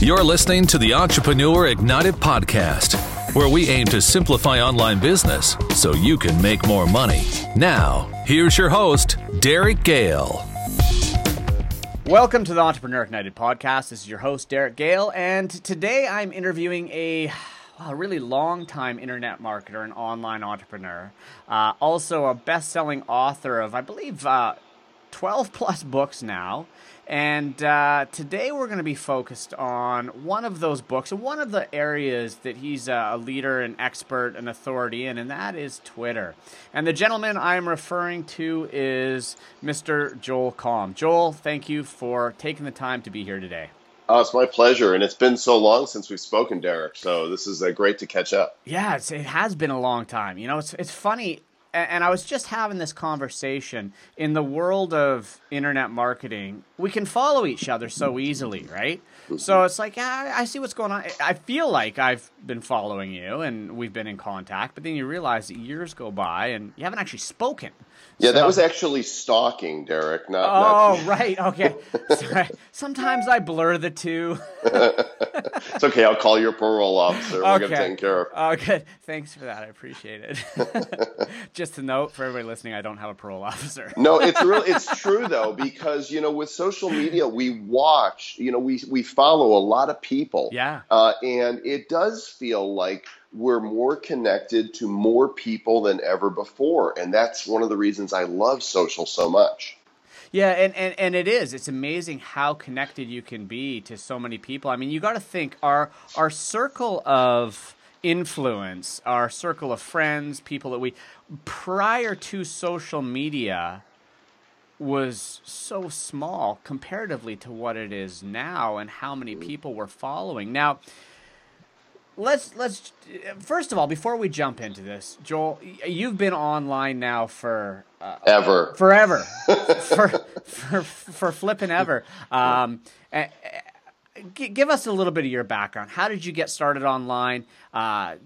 You're listening to the Entrepreneur Ignited podcast, where we aim to simplify online business so you can make more money. Now, here's your host, Derek Gale. Welcome to the Entrepreneur Ignited podcast. This is your host, Derek Gale, and today I'm interviewing a a really long time internet marketer and online entrepreneur. Uh, also, a best selling author of, I believe, uh, 12 plus books now. And uh, today we're going to be focused on one of those books one of the areas that he's a leader, an expert, an authority in, and that is Twitter. And the gentleman I'm referring to is Mr. Joel Comm. Joel, thank you for taking the time to be here today. Oh, it's my pleasure, and it's been so long since we've spoken, Derek. So this is uh, great to catch up. Yeah, it has been a long time. You know, it's it's funny and I was just having this conversation in the world of internet marketing, we can follow each other so easily, right? Mm-hmm. So it's like, yeah, I see what's going on. I feel like I've been following you and we've been in contact, but then you realize that years go by and you haven't actually spoken. Yeah, so, that was actually stalking, Derek. Not. Oh, not... right. Okay. Sorry. Sometimes I blur the two. it's okay. I'll call your parole officer. We'll okay. get taken care of. Oh, good. Thanks for that. I appreciate it. Just to note for everybody listening, I don't have a parole officer. no, it's real. It's true though, because you know, with social media, we watch. You know, we we follow a lot of people. Yeah. Uh, and it does feel like we're more connected to more people than ever before. And that's one of the reasons I love social so much. Yeah, and, and, and it is. It's amazing how connected you can be to so many people. I mean, you got to think our our circle of influence, our circle of friends, people that we prior to social media was so small comparatively to what it is now and how many mm. people we're following. Now, let's let's first of all before we jump into this joel you've been online now for uh, ever. forever. For, for for flipping ever. Um, give us a little bit of your background. How did you get started online uh,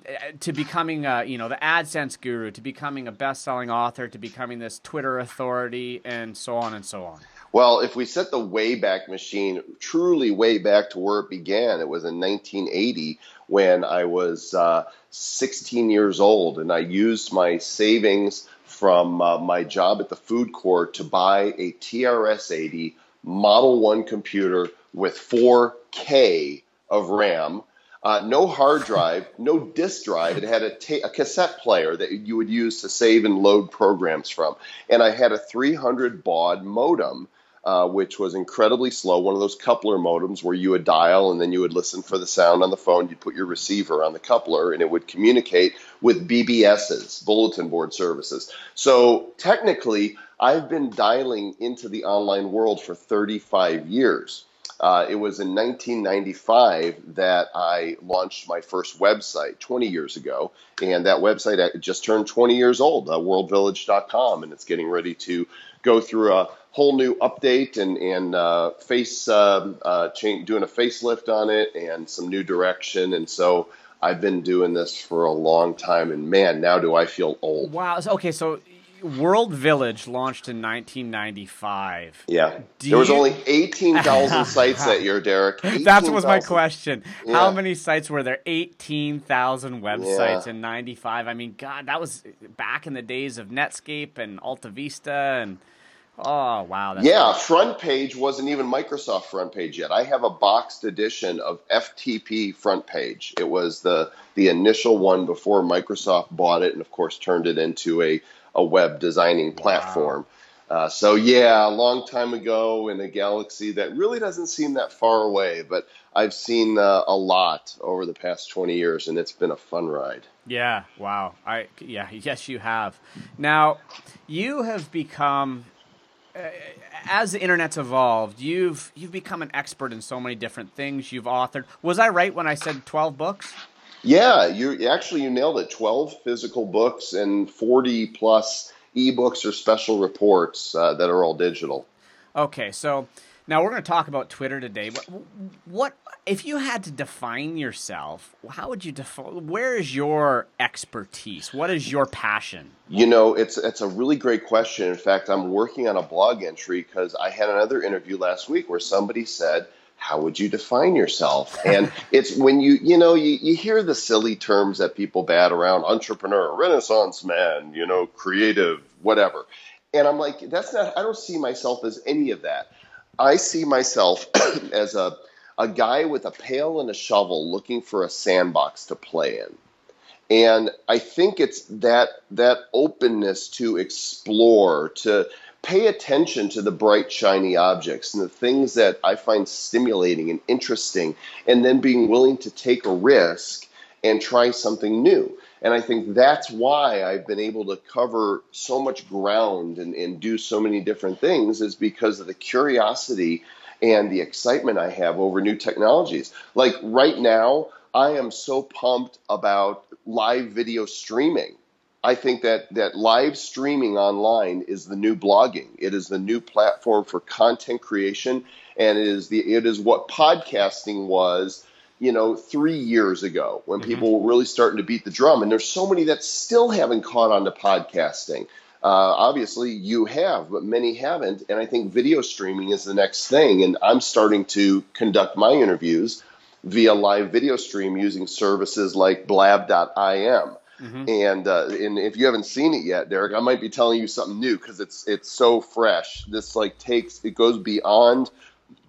to becoming a, you know the adsense guru to becoming a best-selling author to becoming this twitter authority and so on and so on well, if we set the Wayback Machine truly way back to where it began, it was in 1980 when I was uh, 16 years old, and I used my savings from uh, my job at the food court to buy a TRS 80 Model 1 computer with 4K of RAM. Uh, no hard drive, no disk drive. It had a, ta- a, cassette player that you would use to save and load programs from. And I had a 300 baud modem uh, which was incredibly slow. One of those coupler modems where you would dial and then you would listen for the sound on the phone. You'd put your receiver on the coupler and it would communicate with BBSs, bulletin board services. So technically, I've been dialing into the online world for 35 years. Uh, it was in 1995 that I launched my first website 20 years ago, and that website just turned 20 years old, uh, worldvillage.com, and it's getting ready to go through a whole new update and and uh, face uh, uh, change, doing a facelift on it and some new direction. And so I've been doing this for a long time, and man, now do I feel old. Wow. Okay, so World Village launched in 1995. Yeah. Do there was you... only 18,000 sites that year, Derek. that was my question. Yeah. How many sites were there? 18,000 websites yeah. in 95. I mean, God, that was back in the days of Netscape and Alta Vista and – Oh wow! yeah, cool. front page wasn't even Microsoft front page yet. I have a boxed edition of FTP front page. It was the the initial one before Microsoft bought it, and of course turned it into a a web designing platform. Wow. Uh, so yeah, a long time ago in a galaxy that really doesn't seem that far away, but I've seen uh, a lot over the past 20 years, and it's been a fun ride. Yeah, wow. I yeah, yes, you have. Now, you have become as the internet's evolved, you've you've become an expert in so many different things. You've authored. Was I right when I said twelve books? Yeah, you actually you nailed it. Twelve physical books and forty plus ebooks or special reports uh, that are all digital. Okay, so Now we're going to talk about Twitter today, but what if you had to define yourself? How would you define? Where is your expertise? What is your passion? You know, it's it's a really great question. In fact, I'm working on a blog entry because I had another interview last week where somebody said, "How would you define yourself?" And it's when you you know you, you hear the silly terms that people bat around: entrepreneur, renaissance man, you know, creative, whatever. And I'm like, that's not. I don't see myself as any of that. I see myself as a a guy with a pail and a shovel looking for a sandbox to play in. And I think it's that that openness to explore, to pay attention to the bright shiny objects and the things that I find stimulating and interesting and then being willing to take a risk and try something new. And I think that's why I've been able to cover so much ground and, and do so many different things is because of the curiosity and the excitement I have over new technologies. Like right now, I am so pumped about live video streaming. I think that, that live streaming online is the new blogging. It is the new platform for content creation, and it is the it is what podcasting was you know, three years ago when mm-hmm. people were really starting to beat the drum. And there's so many that still haven't caught on to podcasting. Uh, obviously, you have, but many haven't. And I think video streaming is the next thing. And I'm starting to conduct my interviews via live video stream using services like blab.im. Mm-hmm. And uh, and if you haven't seen it yet, Derek, I might be telling you something new because it's it's so fresh. This like takes it goes beyond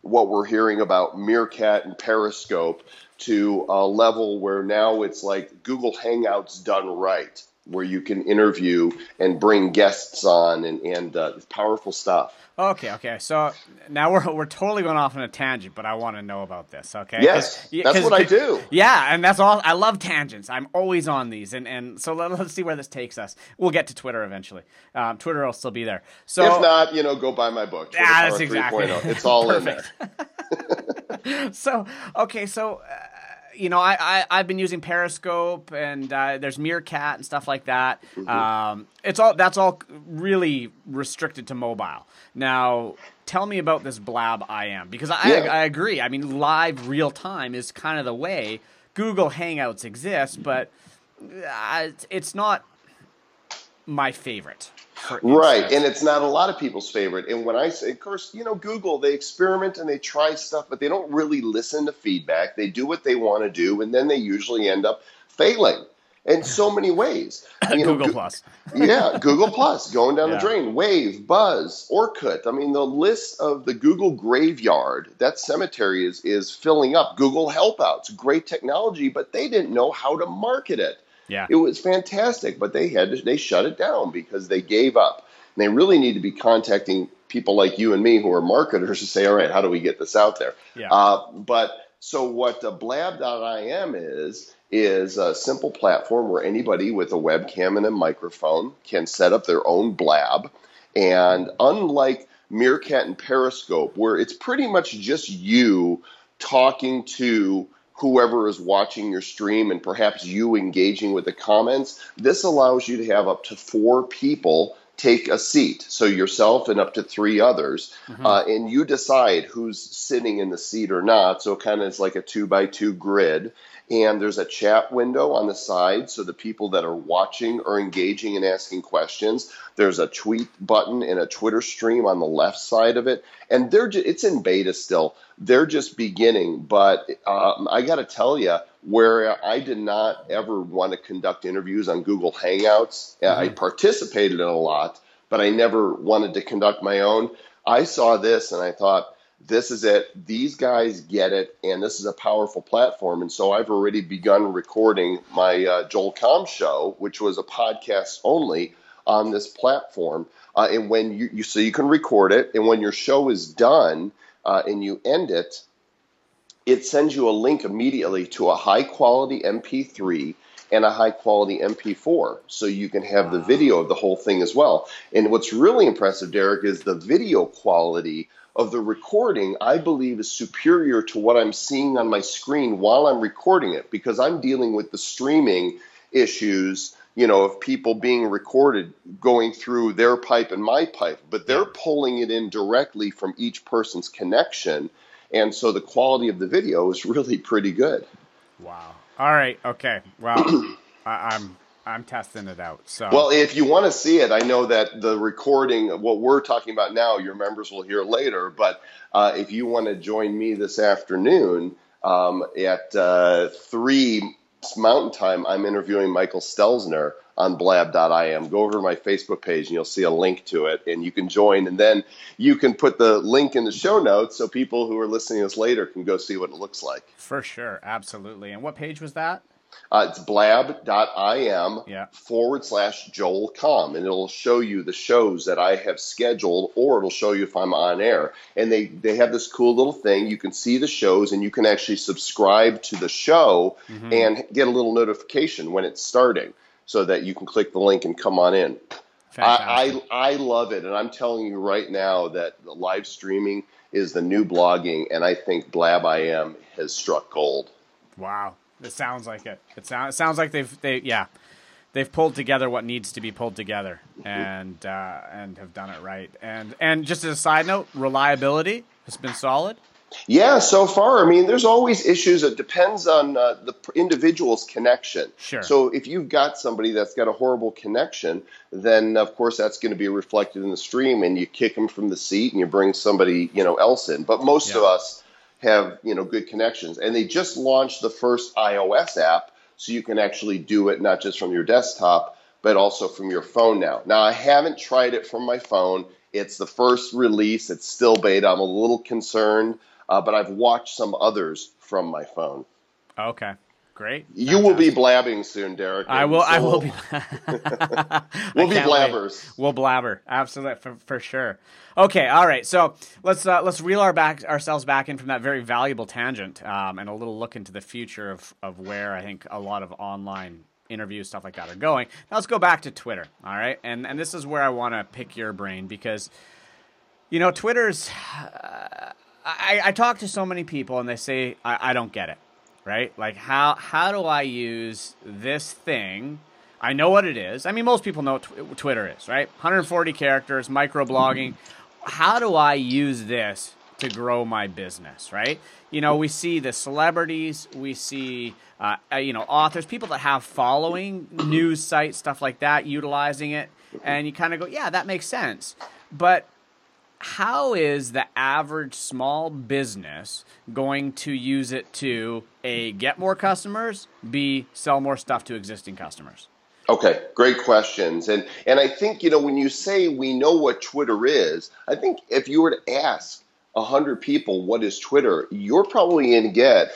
what we're hearing about Meerkat and Periscope to a level where now it's like Google Hangouts done right, where you can interview and bring guests on and, and uh, powerful stuff. Okay, okay. So now we're we're totally going off on a tangent, but I want to know about this. Okay. Yes, that's what I do. Yeah, and that's all. I love tangents. I'm always on these, and and so let, us see where this takes us. We'll get to Twitter eventually. Um, Twitter will still be there. So if not, you know, go buy my book. Twitter yeah, that's exactly. It's all in there. so okay, so. Uh, you know, I, I I've been using Periscope and uh, there's Meerkat and stuff like that. Mm-hmm. Um, it's all that's all really restricted to mobile. Now, tell me about this Blab IM because I, yeah. I, I agree. I mean, live real time is kind of the way Google Hangouts exists, but uh, it's not my favorite. Right, and it's not a lot of people's favorite. And when I say, of course, you know, Google, they experiment and they try stuff, but they don't really listen to feedback. They do what they want to do, and then they usually end up failing in so many ways. You know, Google Plus. yeah, Google Plus going down yeah. the drain. Wave, Buzz, Orkut. I mean, the list of the Google graveyard, that cemetery is is filling up. Google Helpouts, great technology, but they didn't know how to market it. Yeah. It was fantastic, but they had to, they shut it down because they gave up. And they really need to be contacting people like you and me who are marketers to say, all right, how do we get this out there? Yeah. Uh, but so what uh, blab.im is is a simple platform where anybody with a webcam and a microphone can set up their own blab. And unlike Meerkat and Periscope, where it's pretty much just you talking to whoever is watching your stream and perhaps you engaging with the comments, this allows you to have up to four people take a seat. So yourself and up to three others, mm-hmm. uh, and you decide who's sitting in the seat or not. So kind of it's like a two by two grid. And there's a chat window on the side so the people that are watching are engaging and asking questions. There's a tweet button and a Twitter stream on the left side of it. And they're just, it's in beta still. They're just beginning. But um, I got to tell you, where I did not ever want to conduct interviews on Google Hangouts, mm-hmm. I participated in a lot, but I never wanted to conduct my own. I saw this and I thought, this is it. These guys get it, and this is a powerful platform. And so I've already begun recording my uh, Joel Comm show, which was a podcast only on this platform. Uh, and when you, you, so you can record it, and when your show is done uh, and you end it, it sends you a link immediately to a high quality MP3 and a high quality MP4. So you can have the video of the whole thing as well. And what's really impressive, Derek, is the video quality of the recording, I believe, is superior to what I'm seeing on my screen while I'm recording it because I'm dealing with the streaming issues you know, of people being recorded going through their pipe and my pipe, but they're pulling it in directly from each person's connection. And so the quality of the video is really pretty good. Wow. All right. Okay. Well, I, I'm I'm testing it out. So Well, if you want to see it, I know that the recording, what we're talking about now, your members will hear later. But uh, if you want to join me this afternoon um, at uh, 3 Mountain Time, I'm interviewing Michael Stelzner on blab.im. Go over to my Facebook page and you'll see a link to it and you can join. And then you can put the link in the show notes so people who are listening to this later can go see what it looks like. for sure, absolutely. And what page was that? Uh, it's blab.im Yeah. forward slash Joel Comm, and it'll show you the shows that I have scheduled, or it'll show you if I'm on air. And they, they have this cool little thing. You can see the shows, and you can actually subscribe to the show and get a little notification when it's starting so that you can click the link and come on in. I, I, I love it, and I'm telling you right now that the live streaming is the new blogging, and I think Blab I Am has struck gold. Wow, it sounds like it. It sounds it sounds like they've they yeah, they've pulled together what needs to be pulled together and uh, and have done it right. And and just as a side note, reliability has been solid. Yeah, so far, I mean, there's always issues. It depends on uh, the individual's connection. Sure. So if you've got somebody that's got a horrible connection, then of course that's going to be reflected in the stream, and you kick them from the seat and you bring somebody you know else in. But most of us have you know good connections, and they just launched the first iOS app, so you can actually do it not just from your desktop, but also from your phone now. Now I haven't tried it from my phone. It's the first release. It's still beta. I'm a little concerned uh, but I've watched some others from my phone. Okay, great. You will be blabbing soon, Derek. I will. I will be. We'll be can't wait. blabbers. We'll blabber, absolutely for, for sure. Okay, all right. So let's uh, let's reel our back ourselves back in from that very valuable tangent, um, and a little look into the future of of where I think a lot of online interviews stuff like that are going. Now let's go back to Twitter. All right, and and this is where I want to pick your brain because you know Twitter's. Uh, I, I talk to so many people and they say I, I don't get it, right? Like how how do I use this thing? I know what it is. I mean, most people know what tw- Twitter is, right? 140 characters, microblogging. How do I use this to grow my business, right? You know, we see the celebrities, we see, uh, uh, you know, authors, people that have following, news sites, stuff like that, utilizing it, and you kind of go, yeah, that makes sense. But how is the average small business going to use it to a get more customers, b sell more stuff to existing customers? Okay, great questions. And and I think you know when you say we know what Twitter is, I think if you were to ask hundred people what is Twitter, you're probably going to get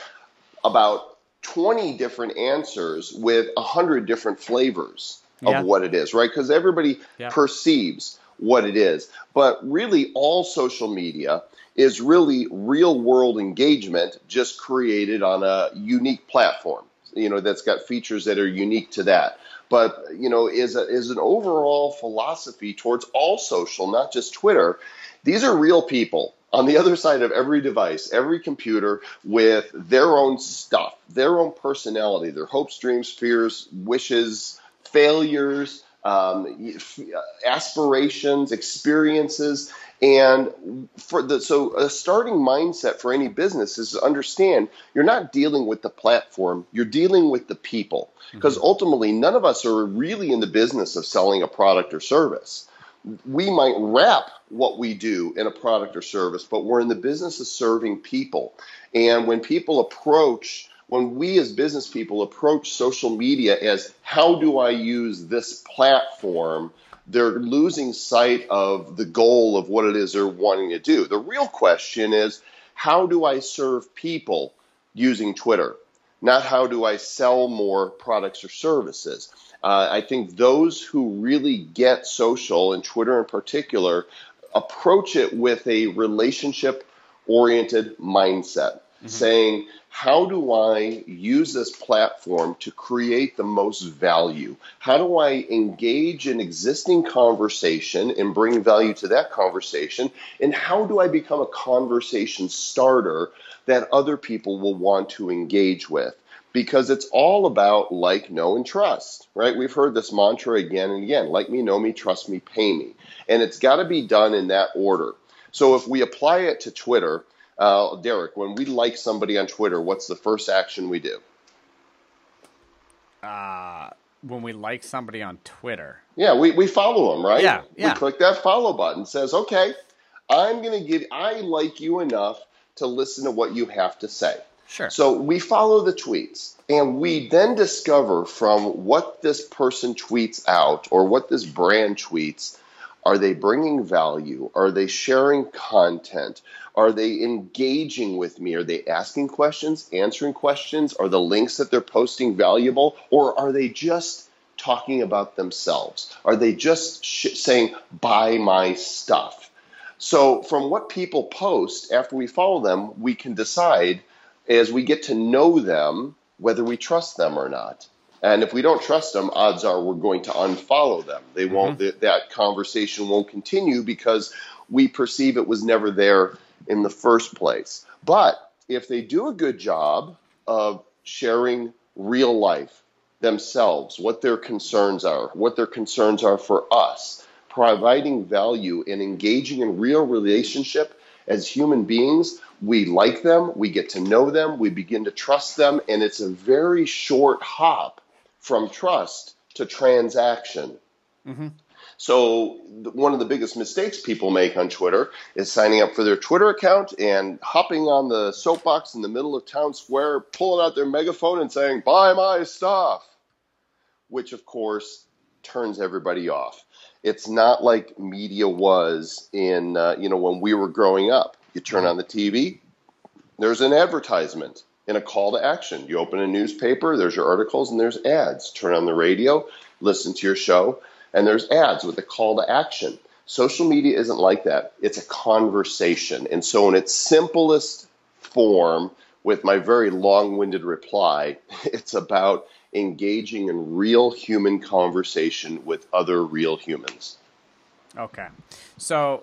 about 20 different answers with 100 different flavors of Yeah. what it is, right? Because everybody Yeah. perceives what it is. But really, all social media is really real world engagement just created on a unique platform, you know, that's got features that are unique to that. But, you know, is, a, is an overall philosophy towards all social, not just Twitter. These are real people on the other side of every device, every computer with their own stuff, their own personality, their hopes, dreams, fears, wishes, failures, um, aspirations, experiences. And for the so a starting mindset for any business is to understand you're not dealing with the platform, you're dealing with the people. Because ultimately, none of us are really in the business of selling a product or service we might wrap what we do in a product or service, but we're in the business of serving people. And when people approach, when we as business people approach social media as how do I use this platform, they're losing sight of the goal of what it is they're wanting to do. The real question is how do I serve people using Twitter? Not how do I sell more products or services. Uh, I think those who really get social, and Twitter in particular, approach it with a relationship oriented mindset, Mm-hmm. saying, How do I use this platform to create the most value? How do I engage in existing conversation and bring value to that conversation? And how do I become a conversation starter that other people will want to engage with? because it's all about like, know, and trust, right? We've heard this mantra again and again like me, know me, trust me, pay me. And it's got to be done in that order. So if we apply it to Twitter, uh, Derek, when we like somebody on Twitter, what's the first action we do? Uh, when we like somebody on Twitter. Yeah, we, we follow them, right? Yeah, yeah. We click that follow button. Says, okay, I'm going to give, I like you enough to listen to what you have to say. Sure. So we follow the tweets and we then discover from what this person tweets out or what this brand tweets are they bringing value? Are they sharing content? Are they engaging with me? Are they asking questions, answering questions? Are the links that they're posting valuable? Or are they just talking about themselves? Are they just sh- saying, buy my stuff? So, from what people post after we follow them, we can decide as we get to know them whether we trust them or not. And if we don't trust them, odds are we're going to unfollow them. They won't. Mm-hmm. that conversation won't continue because we perceive it was never there in the first place. But if they do a good job of sharing real life themselves, what their concerns are, what their concerns are for us, providing value and engaging in real relationship as human beings, we like them, we get to know them, we begin to trust them, and it's a very short hop from trust to transaction. Mm-hmm. So, one of the biggest mistakes people make on Twitter is signing up for their Twitter account and hopping on the soapbox in the middle of town square, pulling out their megaphone and saying, Buy my stuff, which of course turns everybody off. It's not like media was in, uh, you know, when we were growing up. You turn on the TV, there's an advertisement in a call to action. You open a newspaper, there's your articles, and there's ads. Turn on the radio, listen to your show, and there's ads with a call to action. Social media isn't like that. It's a conversation. And so, in its simplest form, with my very long winded reply, it's about engaging in real human conversation with other real humans. Okay. So,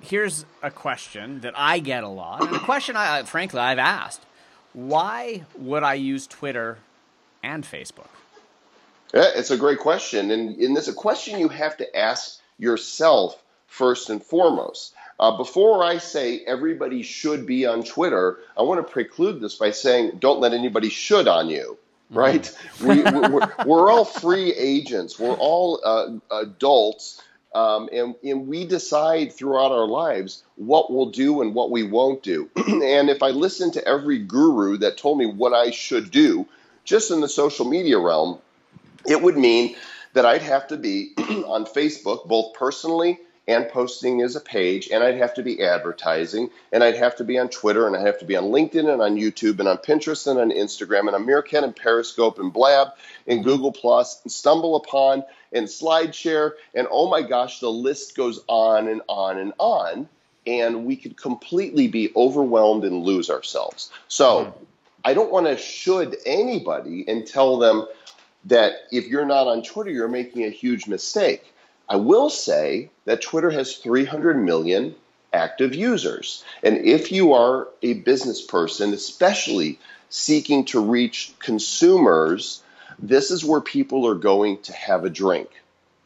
here's a question that I get a lot, and a question I frankly I've asked: Why would I use Twitter and Facebook? Yeah, it's a great question, and, and it's a question you have to ask yourself first and foremost. Uh, before I say everybody should be on Twitter, I want to preclude this by saying don't let anybody should on you right? Mm-hmm. we, we're, we're, all free agents. We're all uh, adults um, and, and we decide throughout our lives what we'll do and what we won't do. and if I listen to every guru that told me what I should do, just in the social media realm, it would mean that I'd have to be on Facebook, both personally and posting as a page, and I'd have to be advertising, and I'd have to be on Twitter, and I'd have to be on LinkedIn, and on YouTube, and on Pinterest, and on Instagram, and on Meerkat, and Periscope, and Blab, and Google Plus, and StumbleUpon, and SlideShare, and oh my gosh, the list goes on and on and on, and we could completely be overwhelmed and lose ourselves. So hmm. I don't want to should anybody and tell them that if you're not on Twitter, you're making a huge mistake. I will say that Twitter has 300 million active users. And if you are a business person, especially seeking to reach consumers, this is where people are going to have a drink,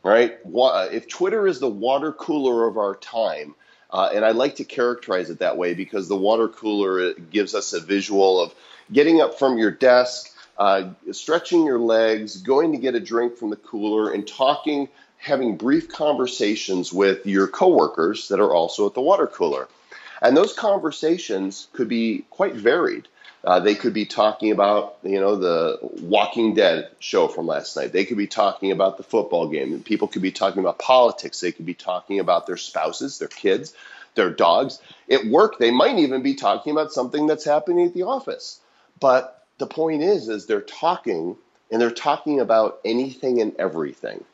right? If Twitter is the water cooler of our time, uh, and I like to characterize it that way because the water cooler gives us a visual of getting up from your desk, uh, stretching your legs, going to get a drink from the cooler, and talking having brief conversations with your coworkers that are also at the water cooler. And those conversations could be quite varied. Uh, they could be talking about, you know, the Walking Dead show from last night. They could be talking about the football game. People could be talking about politics. They could be talking about their spouses, their kids, their dogs. At work, they might even be talking about something that's happening at the office. But the point is, is they're talking and they're talking about anything and everything.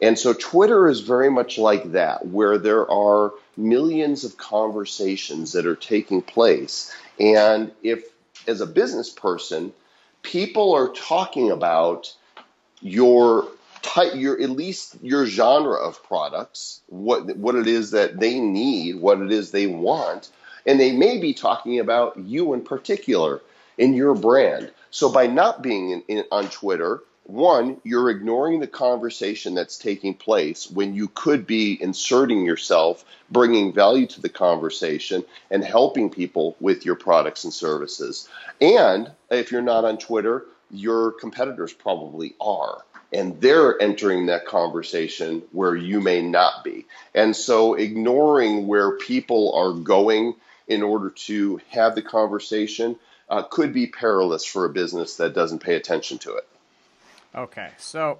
And so Twitter is very much like that, where there are millions of conversations that are taking place. And if, as a business person, people are talking about your type, your at least your genre of products, what what it is that they need, what it is they want, and they may be talking about you in particular in your brand. So by not being in, in, on Twitter, one, you're ignoring the conversation that's taking place when you could be inserting yourself, bringing value to the conversation, and helping people with your products and services. And if you're not on Twitter, your competitors probably are. And they're entering that conversation where you may not be. And so ignoring where people are going in order to have the conversation uh, could be perilous for a business that doesn't pay attention to it. Okay, so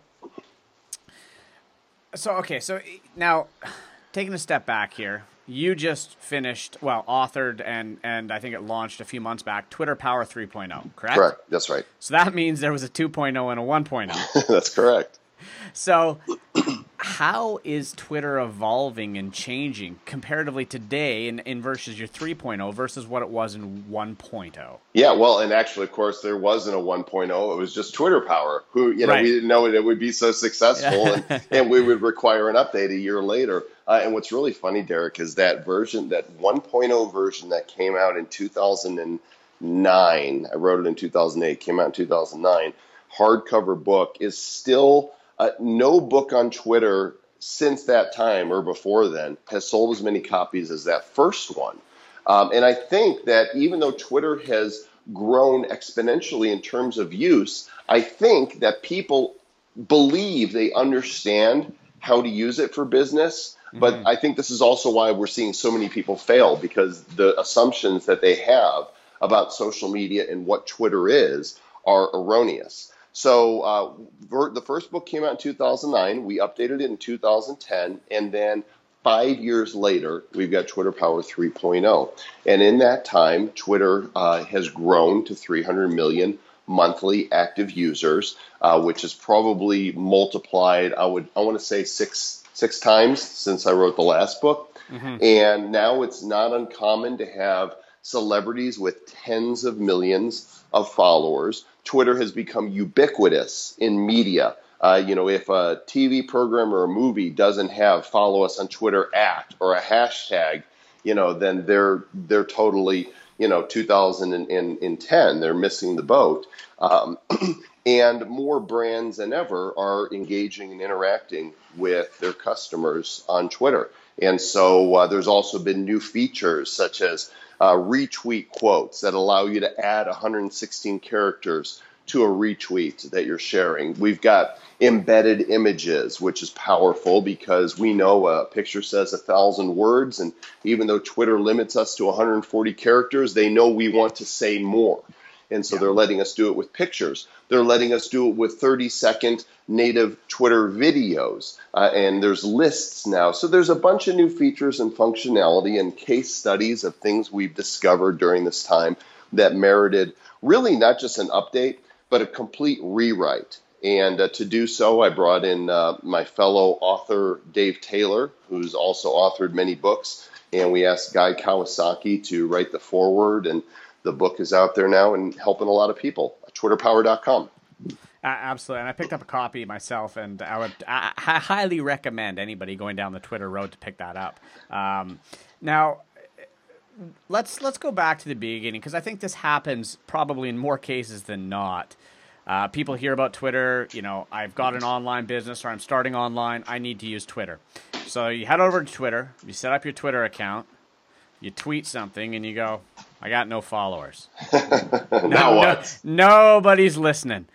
so okay, so now taking a step back here, you just finished well authored and and I think it launched a few months back Twitter Power 3.0, correct? Correct. That's right. So that means there was a 2.0 and a 1.0. That's correct. So how is Twitter evolving and changing comparatively today in, in versus your 3.0 versus what it was in 1.0? Yeah, well, and actually, of course, there wasn't a 1.0. It was just Twitter Power. Who, you know, right. we didn't know it would be so successful, and, and, we would require an update a year later. Uh, and what's really funny, Derek, is that version, that 1.0 version that came out in 2009. I wrote it in 2008. Came out in 2009. Hardcover book is still uh, no book on Twitter since that time or before then has sold as many copies as that first one. Um, and I think that even though Twitter has grown exponentially in terms of use, I think that people believe they understand how to use it for business. Mm-hmm. But I think this is also why we're seeing so many people fail because the assumptions that they have about social media and what Twitter is are erroneous. So uh, ver- the first book came out in 2009. We updated it in 2010, and then five years later, we've got Twitter Power 3.0. And in that time, Twitter uh, has grown to 300 million monthly active users, uh, which is probably multiplied. I would I want to say six six times since I wrote the last book. Mm-hmm. And now it's not uncommon to have celebrities with tens of millions of followers. Twitter has become ubiquitous in media. Uh, you know, if a TV program or a movie doesn't have follow us on Twitter at or a hashtag, you know, then they're they're totally you know 2010 they're missing the boat um, and more brands than ever are engaging and interacting with their customers on twitter and so uh, there's also been new features such as uh, retweet quotes that allow you to add 116 characters to a retweet that you're sharing. We've got embedded images, which is powerful because we know a picture says a thousand words, and even though Twitter limits us to 140 characters, they know we want to say more. And so yeah. they're letting us do it with pictures. They're letting us do it with 30 second native Twitter videos. Uh, and there's lists now. So there's a bunch of new features and functionality and case studies of things we've discovered during this time that merited really not just an update, but a complete rewrite. And uh, to do so, I brought in uh, my fellow author, Dave Taylor, who's also authored many books. And we asked Guy Kawasaki to write the foreword and the book is out there now and helping a lot of people. TwitterPower.com. Absolutely, and I picked up a copy myself, and I would I, I highly recommend anybody going down the Twitter road to pick that up. Um, now, let's let's go back to the beginning because I think this happens probably in more cases than not. Uh, people hear about Twitter, you know, I've got an online business or I'm starting online, I need to use Twitter. So you head over to Twitter, you set up your Twitter account, you tweet something, and you go, I got no followers. no, now what? No, nobody's listening.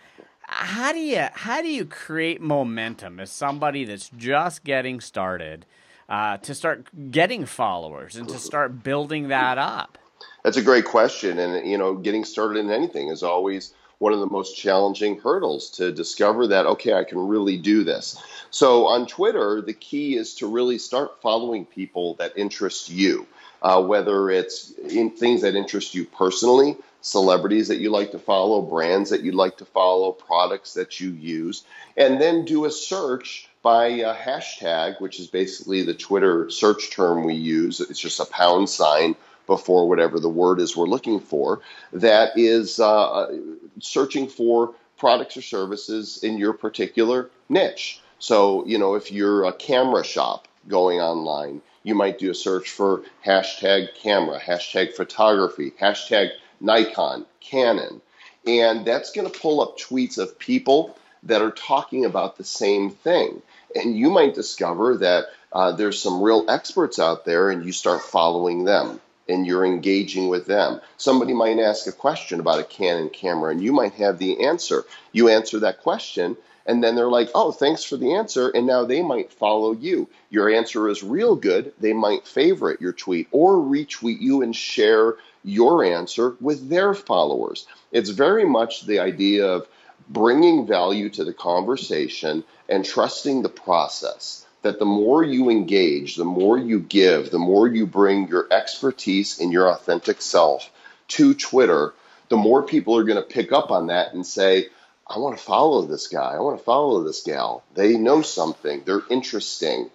How do you how do you create momentum as somebody that's just getting started uh, to start getting followers and to start building that up? That's a great question, and you know, getting started in anything is always one of the most challenging hurdles to discover that okay, I can really do this. So on Twitter, the key is to really start following people that interest you uh, whether it's in things that interest you personally, celebrities that you like to follow, brands that you like to follow, products that you use, and then do a search by a hashtag, which is basically the Twitter search term we use. It's just a pound sign before whatever the word is we're looking for, that is uh, searching for products or services in your particular niche. So, you know, if you're a camera shop going online, you might do a search for hashtag camera, hashtag photography, hashtag Nikon, Canon. And that's going to pull up tweets of people that are talking about the same thing. And you might discover that uh, there's some real experts out there and you start following them and you're engaging with them. Somebody might ask a question about a Canon camera and you might have the answer. You answer that question and then they're like, oh, thanks for the answer. And now they might follow you. Your answer is real good. They might favorite your tweet or retweet you and share your answer with their followers. It's very much the idea of bringing value to the conversation and trusting the process. That the more you engage, the more you give, the more you bring your expertise and your authentic self to Twitter, the more people are going to pick up on that and say, I want to follow this guy. I want to follow this gal. They know something. They're interesting.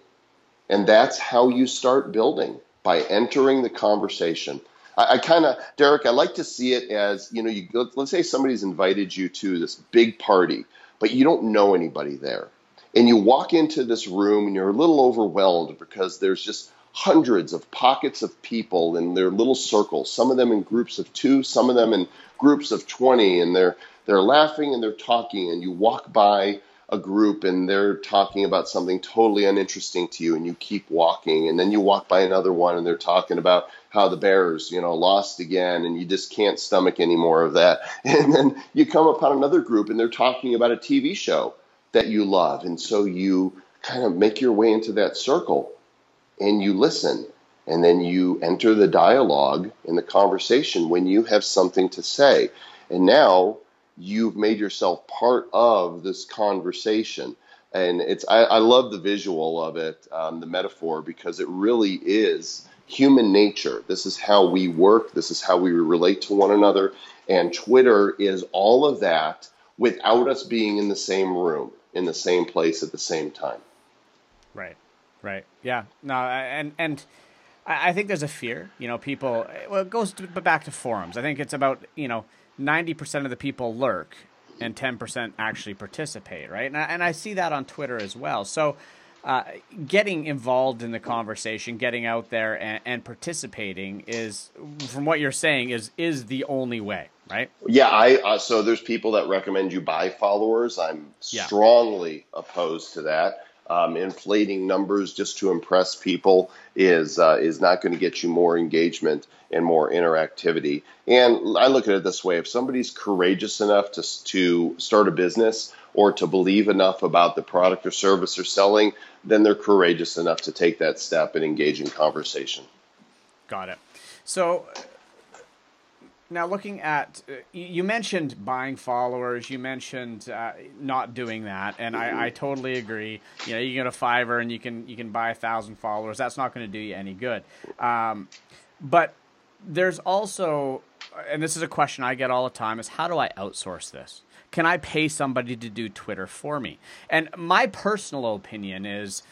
And that's how you start building by entering the conversation. I, I kind of, Derek, I like to see it as, you know, you let's say somebody's invited you to this big party, but you don't know anybody there. And you walk into this room and you're a little overwhelmed because there's just hundreds of pockets of people in their little circles, some of them in groups of two, some of them in groups of 20, and they're they're laughing and they're talking, and you walk by a group and they're talking about something totally uninteresting to you, and you keep walking, and then you walk by another one and they're talking about how the Bears, you know, lost again, and you just can't stomach any more of that. And then you come upon another group and they're talking about a TV show that you love, and so you kind of make your way into that circle and you listen and then you enter the dialogue in the conversation when you have something to say. And now you've made yourself part of this conversation. And it's I, I love the visual of it, um, the metaphor, because it really is human nature. This is how we work. This is how we relate to one another. And Twitter is all of that without us being in the same room, in the same place at the same time. Right. Right. Yeah. No. And and I think there's a fear. You know, people. Well, it goes to, back to forums. I think it's about you know 90% of the people lurk and 10% actually participate, right? And I, and I see that on Twitter as well. So, uh, getting involved in the conversation, getting out there and, and, participating is, from what you're saying, is is the only way, right? Yeah, I uh, so there's people that recommend you buy followers. I'm yeah. strongly opposed to that. Um, inflating numbers just to impress people is uh, is not going to get you more engagement and more interactivity. And I look at it this way: if somebody's courageous enough to to start a business or to believe enough about the product or service they're selling, then they're courageous enough to take that step and engage in conversation. Got it. So now, looking at, uh, you mentioned buying followers. You mentioned uh, not doing that, and I, I, totally agree. You know, you get a Fiverr and you can you can buy a thousand followers. That's not going to do you any good. Um, but there's also, and this is a question I get all the time: is how do I outsource this? Can I pay somebody to do Twitter for me? And my personal opinion is,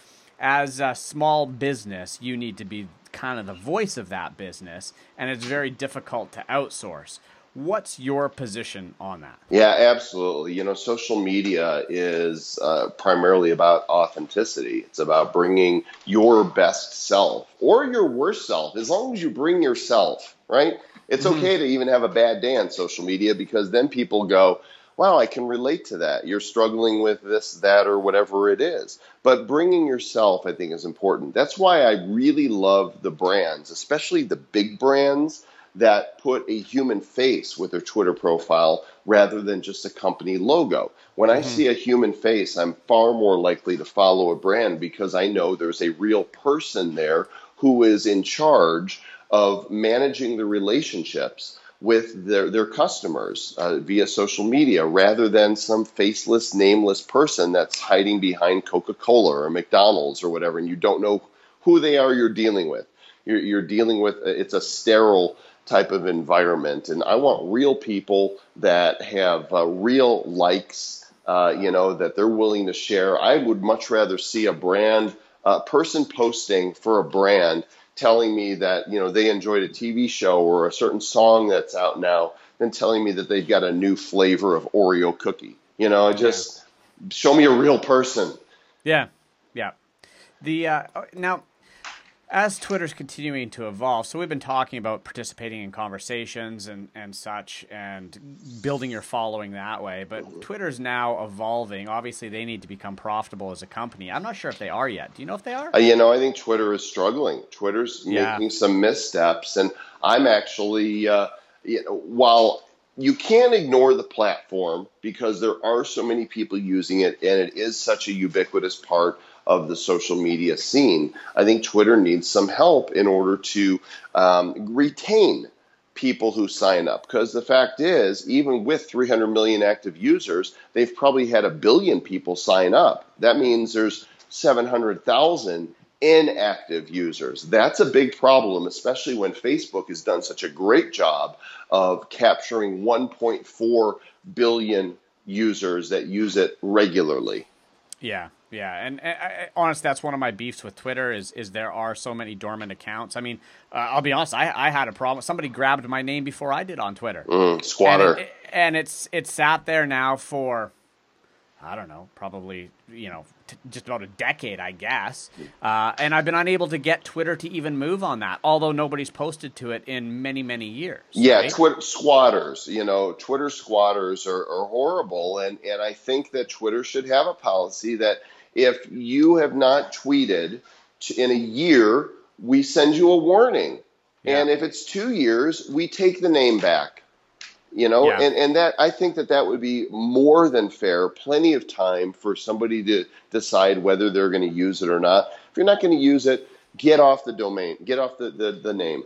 as a small business, you need to be kind of the voice of that business, and it's very difficult to outsource. What's your position on that? Yeah, absolutely. You know, social media is uh, primarily about authenticity. It's about bringing your best self or your worst self, as long as you bring yourself, right? It's mm-hmm. okay to even have a bad day on social media because then people go, wow, I can relate to that. You're struggling with this, that, or whatever it is. But bringing yourself, I think, is important. That's why I really love the brands, especially the big brands that put a human face with their Twitter profile rather than just a company logo. When I mm-hmm. see a human face, I'm far more likely to follow a brand because I know there's a real person there who is in charge of managing the relationships with their, their customers uh, via social media rather than some faceless, nameless person that's hiding behind Coca Cola or McDonald's or whatever, and you don't know who they are you're dealing with. You're, you're dealing with it's a sterile type of environment, and I want real people that have uh, real likes. Uh, you know that they're willing to share. I would much rather see a brand uh, person posting for a brand telling me that you know they enjoyed a TV show or a certain song that's out now than telling me that they've got a new flavor of Oreo cookie. You know, just show me a real person. Yeah, yeah. The uh, now as Twitter's continuing to evolve, so we've been talking about participating in conversations and, and such and building your following that way, but Twitter's now evolving. Obviously, they need to become profitable as a company. I'm not sure if they are yet. Do you know if they are? Uh, you know, I think Twitter is struggling. Twitter's Yeah. making some missteps, and I'm actually, uh, you know, while you can't ignore the platform because there are so many people using it and it is such a ubiquitous part of the social media scene. I think Twitter needs some help in order to um, retain people who sign up. Because the fact is even with 300 million active users they've probably had a billion people sign up. That means there's 700,000 inactive users. That's a big problem especially when Facebook has done such a great job of capturing 1.4 billion users that use it regularly. Yeah, yeah, and, and I, honestly, that's one of my beefs with Twitter is is there are so many dormant accounts. I mean, uh, I'll be honest, I, I had a problem. Somebody grabbed my name before I did on Twitter, Mm, squatter and, it, and it's it's sat there now for I don't know, probably you know t- just about a decade, I guess. Uh, and I've been unable to get Twitter to even move on that, although nobody's posted to it in many many years. Yeah, right? Twitter squatters. You know, Twitter squatters are, are horrible, and and I think that Twitter should have a policy that if you have not tweeted in a year, we send you a warning, Yeah. and if it's two years, we take the name back. You know, Yeah. and and that I think that that would be more than fair. Plenty of time for somebody to decide whether they're going to use it or not. If you're not going to use it, get off the domain, get off the the, the name.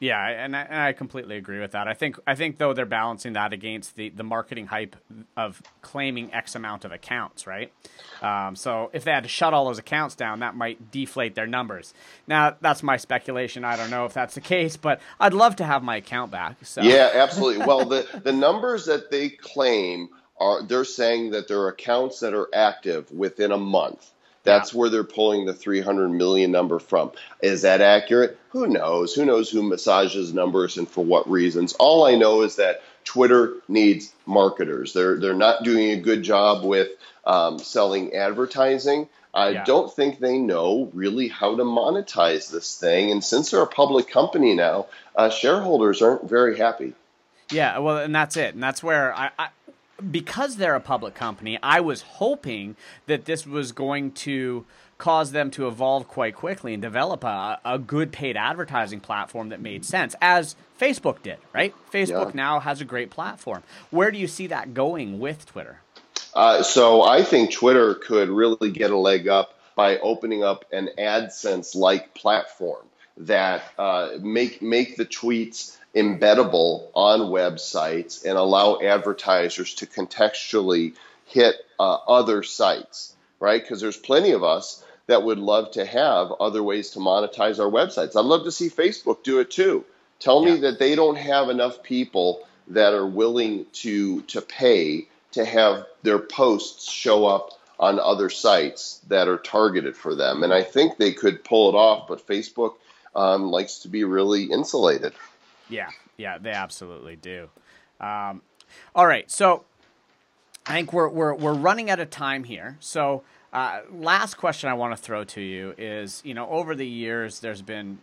Yeah, and I, and I completely agree with that. I think I think though they're balancing that against the, the marketing hype of claiming X amount of accounts, right? Um, so if they had to shut all those accounts down, that might deflate their numbers. Now that's my speculation. I don't know if that's the case, but I'd love to have my account back. So Yeah, absolutely. Well, the the numbers that they claim are they're saying that there are accounts that are active within a month. That's where they're pulling the 300 million number from. Is that accurate? Who knows? Who knows who massages numbers and for what reasons? All I know is that Twitter needs marketers. They're they're not doing a good job with um, selling advertising. I Yeah. don't think they know really how to monetize this thing. And since they're a public company now, uh, shareholders aren't very happy. Yeah, well, and that's it, and that's where I, I, because they're a public company, I was hoping that this was going to cause them to evolve quite quickly and develop a, a good paid advertising platform that made sense, as Facebook did. Right? Facebook Yeah. now has a great platform. Where do you see that going with Twitter? Uh, so I think Twitter could really get a leg up by opening up an AdSense like platform that uh, make make the tweets embeddable on websites and allow advertisers to contextually hit uh, other sites, right? Because there's plenty of us that would love to have other ways to monetize our websites. I'd love to see Facebook do it too. Tell me Yeah. that they don't have enough people that are willing to to pay to have their posts show up on other sites that are targeted for them. And I think they could pull it off, but Facebook um, likes to be really insulated. Yeah, yeah, they absolutely do. Um, all right, so I think we're we're we're running out of time here. So, uh, last question I want to throw to you is, you know, over the years, there's been,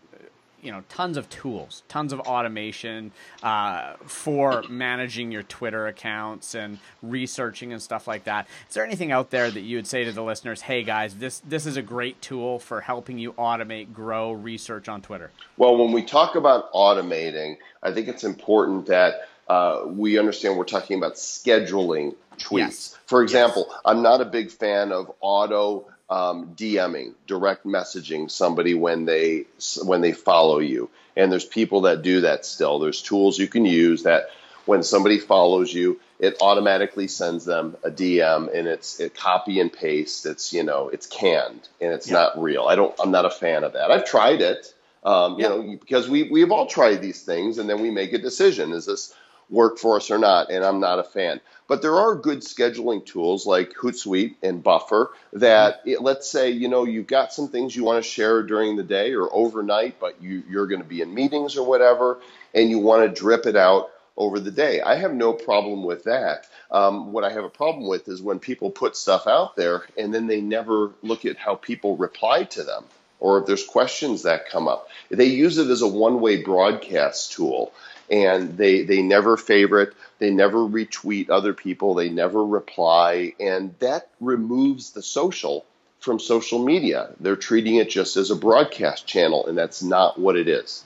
you know, tons of tools, tons of automation uh, for managing your Twitter accounts and researching and stuff like that. Is there anything out there that you would say to the listeners? Hey, guys, this this is a great tool for helping you automate, grow research on Twitter. Well, when we talk about automating, I think it's important that uh, we understand we're talking about scheduling tweets. Yes. For example, I'm not a big fan of auto um, DMing, direct messaging somebody when they when they follow you. And there's people that do that still. There's tools you can use that when somebody follows you, it automatically sends them a DM and it's it copy and paste. It's you know it's canned and it's Yeah. not real. I don't. I'm not a fan of that. I've tried it. Um, you Yeah. know, because we we've all tried these things and then we make a decision. Is this work for us or not? And I'm not a fan. But there are good scheduling tools like Hootsuite and Buffer that it, let's say you know you've got some things you want to share during the day or overnight, but you, you're going to be in meetings or whatever, and you want to drip it out over the day. I have no problem with that. Um, what I have a problem with is when people put stuff out there and then they never look at how people reply to them. or if there's questions that come up. They use it as a one way broadcast tool and they, they never favorite, they never retweet other people, they never reply, and that removes the social from social media. They're treating it just as a broadcast channel, and that's not what it is.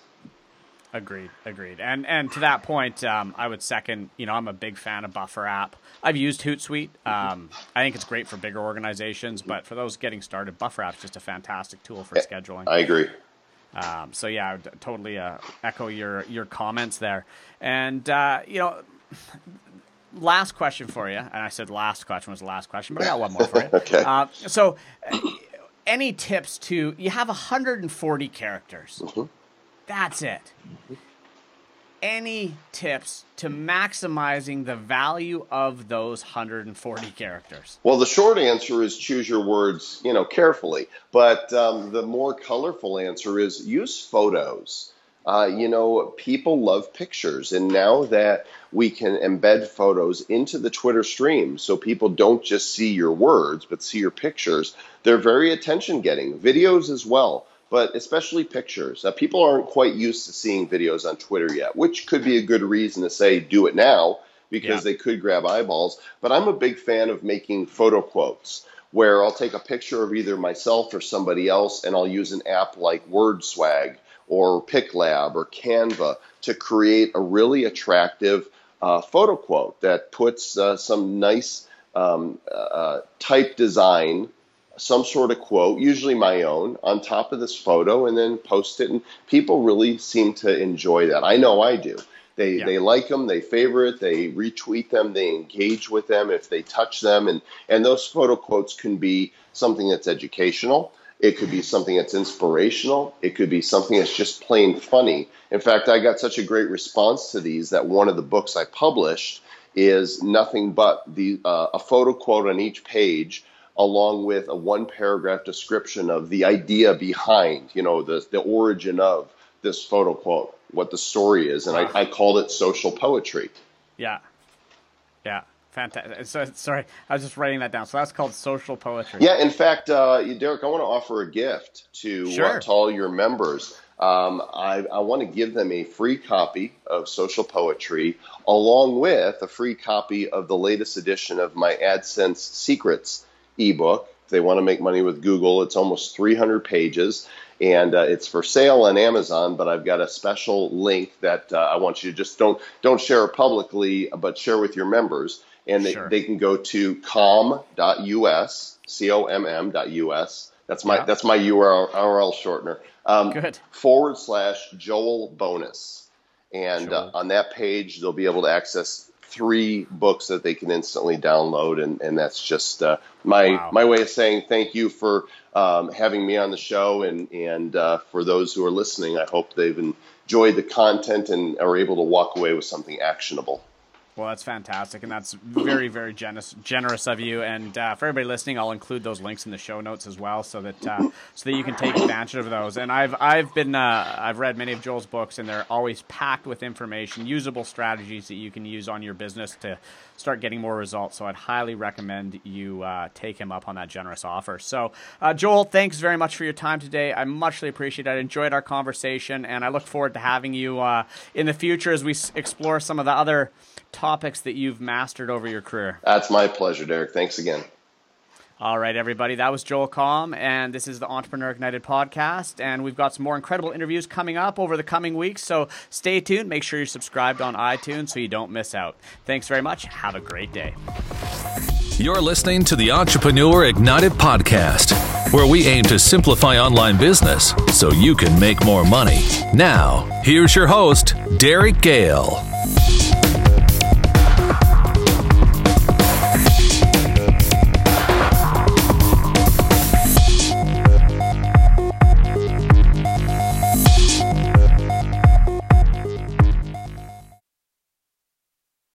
Agreed, agreed. And and to that point, um, I would second. You know, I'm a big fan of Buffer app. I've used Hootsuite. Um, I think it's great for bigger organizations, but for those getting started, Buffer app's just a fantastic tool for scheduling. I agree. Um, so yeah, I would totally uh, echo your your comments there. And uh, you know, last question for you. And I said last question was the last question, but I got one more for you. okay. Uh, so, any tips to you have 140 characters? Mm-hmm. That's it. Any tips to maximizing the value of those 140 characters? Well, the short answer is choose your words, you know, carefully. But um, the more colorful answer is use photos. Uh, you know, people love pictures, and now that we can embed photos into the Twitter stream, so people don't just see your words but see your pictures, they're very attention getting. Videos as well but especially pictures. Uh, people aren't quite used to seeing videos on Twitter yet, which could be a good reason to say do it now because yeah. they could grab eyeballs. But I'm a big fan of making photo quotes where I'll take a picture of either myself or somebody else and I'll use an app like WordSwag or PicLab or Canva to create a really attractive uh, photo quote that puts uh, some nice um, uh, type design some sort of quote, usually my own, on top of this photo and then post it. And people really seem to enjoy that. I know I do. They, yeah. they like them, they favorite, they retweet them, they engage with them if they touch them. And, and those photo quotes can be something that's educational. It could be something that's inspirational. It could be something that's just plain funny. In fact, I got such a great response to these that one of the books I published is nothing but the uh, a photo quote on each page along with a one paragraph description of the idea behind, you know, the, the origin of this photo quote, what the story is. And I, I called it social poetry. Yeah. Yeah. Fantastic. So, sorry, I was just writing that down. So that's called social poetry. Yeah. In fact, uh, Derek, I want to offer a gift to, sure. uh, to all your members. Um, I, I want to give them a free copy of Social Poetry, along with a free copy of the latest edition of my AdSense Secrets ebook. If they want to make money with Google, it's almost 300 pages and uh, it's for sale on Amazon. But I've got a special link that uh, I want you to just don't don't share publicly, but share with your members, and they, sure. they can go to comm.us, c o m m.us. That's my yeah. that's my URL, URL shortener. Um, Good. Forward slash Joel bonus, and uh, on that page they'll be able to access three books that they can instantly download, and, and that's just uh, my wow. my way of saying thank you for um, having me on the show, and and uh, for those who are listening, I hope they've enjoyed the content and are able to walk away with something actionable. Well, that's fantastic, and that's very, very generous, generous of you. And uh, for everybody listening, I'll include those links in the show notes as well, so that uh, so that you can take advantage of those. And I've I've been uh, I've read many of Joel's books, and they're always packed with information, usable strategies that you can use on your business to start getting more results. So I'd highly recommend you uh, take him up on that generous offer. So, uh, Joel, thanks very much for your time today. I muchly appreciate it. I enjoyed our conversation, and I look forward to having you uh, in the future as we explore some of the other topics that you've mastered over your career. That's my pleasure, Derek. Thanks again. All right, everybody. That was Joel Comm, and this is the Entrepreneur Ignited podcast. And we've got some more incredible interviews coming up over the coming weeks. So stay tuned. Make sure you're subscribed on iTunes so you don't miss out. Thanks very much. Have a great day. You're listening to the Entrepreneur Ignited podcast, where we aim to simplify online business so you can make more money. Now, here's your host, Derek Gehl.